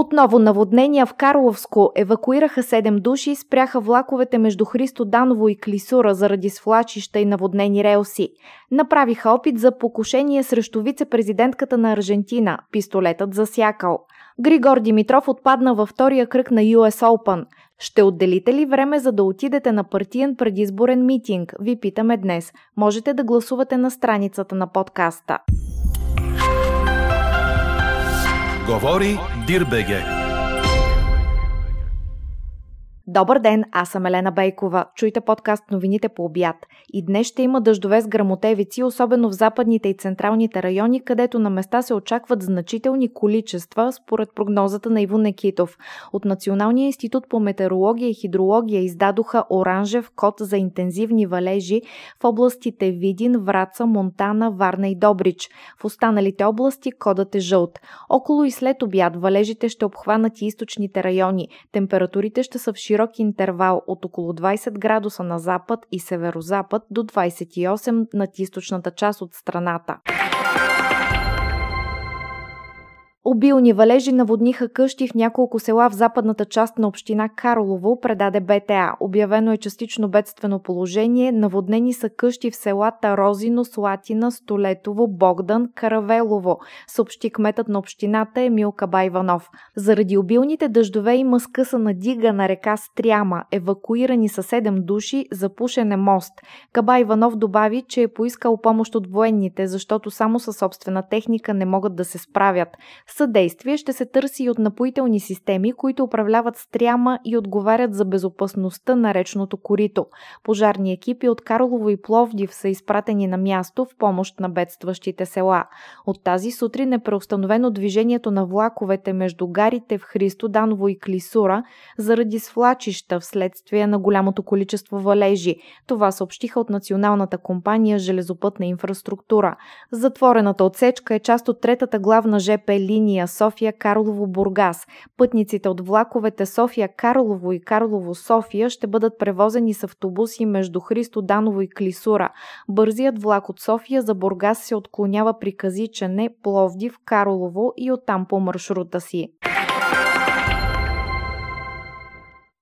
Отново наводнения в Карловско евакуираха 7 души, спряха влаковете между Христо Даново и Клисура заради свлачища и наводнени релси. Направиха опит за покушение срещу вице-президентката на Аржентина. Пистолетът засякал. Григор Димитров отпадна във втория кръг на US Open. Ще отделите ли време за да отидете на партиен предизборен митинг? Ви питаме днес. Можете да гласувате на страницата на подкаста. Говори Дирбеге. Добър ден, аз съм Елена Бейкова. Чуйте подкаст новините по обяд. И днес ще има дъждове с грамотевици, особено в западните и централните райони, където на места се очакват значителни количества, според прогнозата на Иво Некитов. От Националния институт по метеорология и хидрология издадоха оранжев код за интензивни валежи в областите Видин, Враца, Монтана, Варна и Добрич. В останалите области кодът е жълт. Около и след обяд валежите ще обхванат и източните райони. Температурите ще са в широк широк интервал от около 20 градуса на запад и северозапад до 28 над източната част от страната. Обилни валежи наводниха къщи в няколко села в западната част на община Карлово, предаде БТА. Обявено е частично бедствено положение. Наводнени са къщи в селата Розино, Слатина, Столетово, Богдан, Каравелово, съобщи кметът на общината Емил Кабайванов. Заради обилните дъждове има скъсана дига на река Стряма. Евакуирани са 7 души, запушен е мост. Кабайванов добави, че е поискал помощ от военните, защото само със собствена техника не могат да се справят. Съдействие ще се търси и от напоителни системи, които управляват стряма и отговарят за безопасността на речното корито. Пожарни екипи от Карлово и Пловдив са изпратени на място в помощ на бедстващите села. От тази сутрин е преустановено движението на влаковете между гарите в Христо, Даново и Клисура заради свлачища вследствие на голямото количество валежи. Това съобщиха от Националната компания Железопътна инфраструктура. Затворената отсечка е част от третата главна ЖП линия линия София-Карлово-Бургас. Пътниците от влаковете София-Карлово и Карлово-София ще бъдат превозени с автобуси между Христо Даново и Клисура. Бързият влак от София за Бургас се отклонява при Казичане, Пловдив, Карлово и оттам по маршрута си.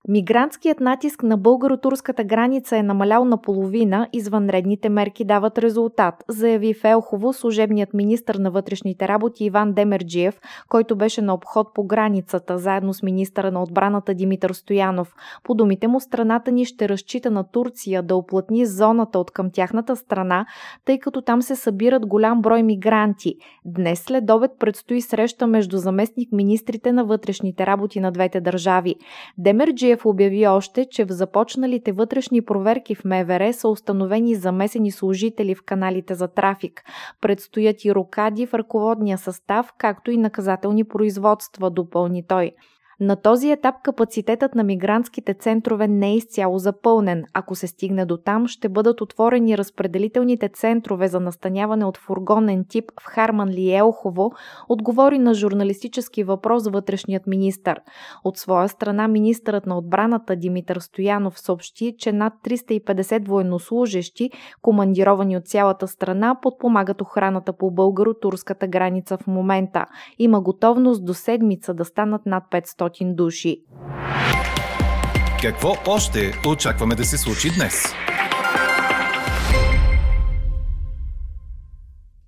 Мигрантският натиск на българо-турската граница е намалял наполовина, извънредните мерки дават резултат, заяви в Елхово служебният министр на вътрешните работи Иван Демерджиев, който беше на обход по границата, заедно с министъра на отбраната Димитър Стоянов. По думите му, страната ни ще разчита на Турция да оплътни зоната от към тяхната страна, тъй като там се събират голям брой мигранти. Днес след обед предстои среща между заместник министрите на вътрешните работи на двете държави. Демерджиев Георгиев обяви още, че в започналите вътрешни проверки в МВР са установени замесени служители в каналите за трафик. Предстоят и рокади в ръководния състав, както и наказателни производства, допълни той. На този етап капацитетът на мигрантските центрове не е изцяло запълнен. Ако се стигне до там, ще бъдат отворени разпределителните центрове за настаняване от фургонен тип в Харман ли Елхово, отговори на журналистически въпрос вътрешният министр. От своя страна министърът на отбраната Димитър Стоянов съобщи, че над 350 военнослужащи, командировани от цялата страна, подпомагат охраната по българо-турската граница в момента. Има готовност до седмица да станат над 500 500 души. Какво още очакваме да се случи днес?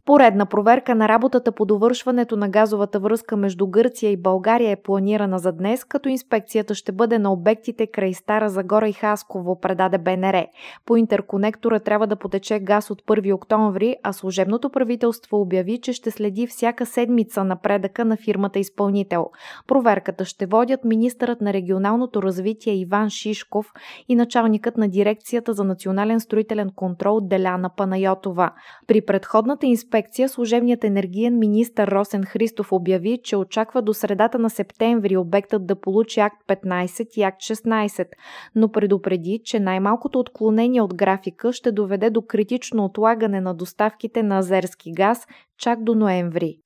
Поредна проверка на работата по довършването на газовата връзка между Гърция и България е планирана за днес, като инспекцията ще бъде на обектите край Стара Загора и Хасково, предаде БНР. По интерконектора трябва да потече газ от 1 октомври, а служебното правителство обяви, че ще следи всяка седмица напредъка на фирмата изпълнител. Проверката ще водят министърът на регионалното развитие Иван Шишков и началникът на дирекцията за национален строителен контрол Деляна Панайотова. При предходната инспекция инспекция служебният енергиен министр Росен Христов обяви, че очаква до средата на септември обектът да получи акт 15 и акт 16, но предупреди, че най-малкото отклонение от графика ще доведе до критично отлагане на доставките на азерски газ чак до ноември.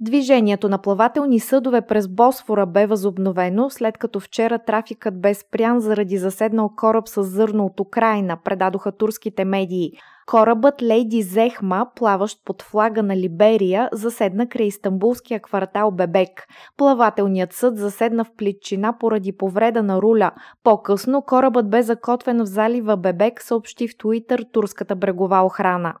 Движението на плавателни съдове през Босфора бе възобновено, след като вчера трафикът бе спрян заради заседнал кораб с зърно от Украина, предадоха турските медии. Корабът Лейди Зехма, плаващ под флага на Либерия, заседна край Истанбулския квартал Бебек. Плавателният съд заседна в плитчина поради повреда на руля. По-късно корабът бе закотвен в залива Бебек, съобщи в Туитър турската брегова охрана.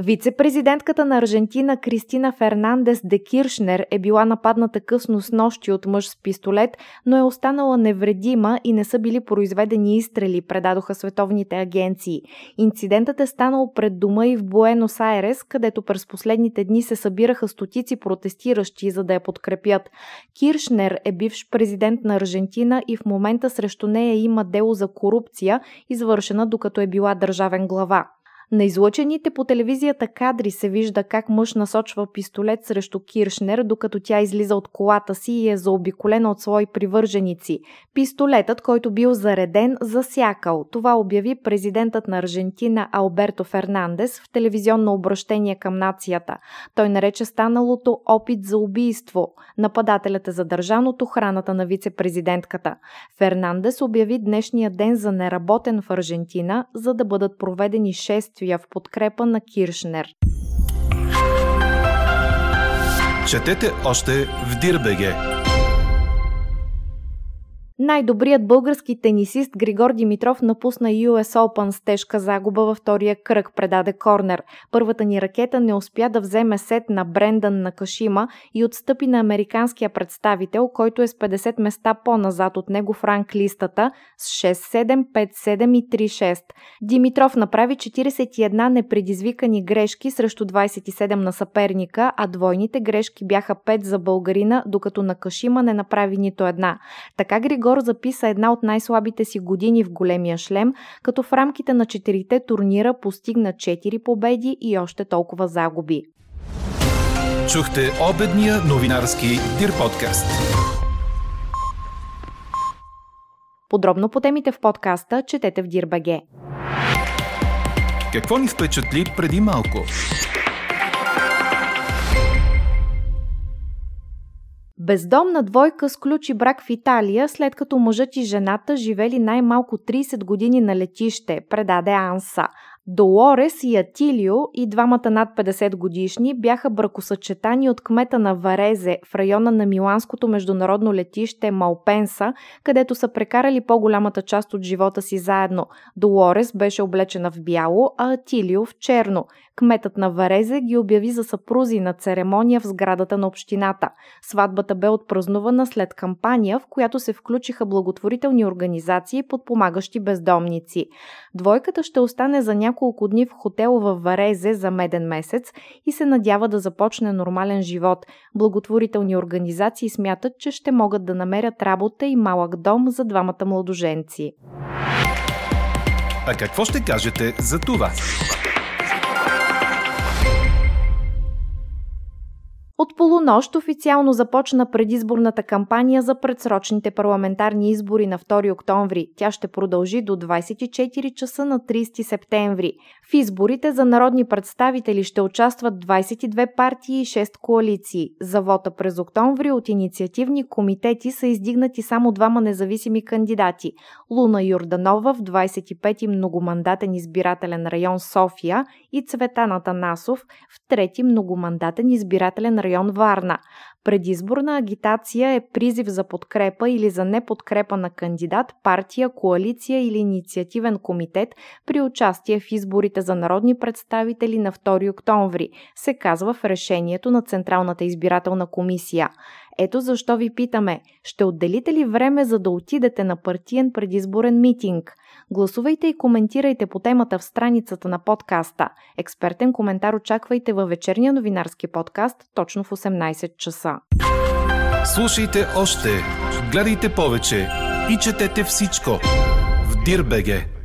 Вице-президентката на Аржентина Кристина Фернандес де Киршнер е била нападната късно с нощи от мъж с пистолет, но е останала невредима и не са били произведени изстрели, предадоха световните агенции. Инцидентът е станал пред дома и в Буенос Айрес, където през последните дни се събираха стотици протестиращи, за да я подкрепят. Киршнер е бивш президент на Аржентина и в момента срещу нея има дело за корупция, извършена докато е била държавен глава. На излъчените по телевизията кадри се вижда как мъж насочва пистолет срещу Киршнер, докато тя излиза от колата си и е заобиколена от свои привърженици. Пистолетът, който бил зареден, засякал. Това обяви президентът на Аржентина Алберто Фернандес в телевизионно обращение към нацията. Той нарече станалото опит за убийство. Нападателят е задържан от охраната на вице-президентката. Фернандес обяви днешния ден за неработен в Аржентина, за да бъдат проведени 6 действия в подкрепа на Киршнер. Четете още в Дирбеге! Най-добрият български тенисист Григор Димитров напусна US Open с тежка загуба във втория кръг, предаде Корнер. Първата ни ракета не успя да вземе сет на Брендан на Кашима и отстъпи на американския представител, който е с 50 места по-назад от него в ранг листата с 6-7, 5-7 и 3-6. Димитров направи 41 непредизвикани грешки срещу 27 на съперника, а двойните грешки бяха 5 за българина, докато на Кашима не направи нито една. Така Григор Гор записа една от най-слабите си години в големия шлем, като в рамките на четирите турнира постигна 4 победи и още толкова загуби. Чухте обедния новинарски Дир подкаст. Подробно по темите в подкаста четете в Дирбаге. Какво ни впечатли преди малко? Бездомна двойка сключи брак в Италия, след като мъжът и жената живели най-малко 30 години на летище, предаде Анса. Долорес и Атилио и двамата над 50 годишни бяха бракосъчетани от кмета на Варезе в района на Миланското международно летище Малпенса, където са прекарали по-голямата част от живота си заедно. Долорес беше облечена в бяло, а Атилио в черно. Кметът на Варезе ги обяви за съпрузи на церемония в сградата на общината. Сватбата бе отпразнувана след кампания, в която се включиха благотворителни организации, подпомагащи бездомници. Двойката ще остане за няколко няколко дни в хотел в Варезе за меден месец и се надява да започне нормален живот. Благотворителни организации смятат, че ще могат да намерят работа и малък дом за двамата младоженци. А какво ще кажете за това? От полунощ официално започна предизборната кампания за предсрочните парламентарни избори на 2 октомври. Тя ще продължи до 24 часа на 30 септември. В изборите за народни представители ще участват 22 партии и 6 коалиции. За вота през октомври от инициативни комитети са издигнати само двама независими кандидати – Луна Юрданова в 25-ти многомандатен избирателен район София и Цветана Танасов в трети многомандатен избирателен район район Варна. Предизборна агитация е призив за подкрепа или за неподкрепа на кандидат, партия, коалиция или инициативен комитет при участие в изборите за народни представители на 2 октомври, се казва в решението на Централната избирателна комисия. Ето защо ви питаме, ще отделите ли време за да отидете на партиен предизборен митинг? Гласувайте и коментирайте по темата в страницата на подкаста. Експертен коментар очаквайте във вечерния новинарски подкаст точно в 18 часа. Слушайте още, гледайте повече и четете всичко в Дирбеге.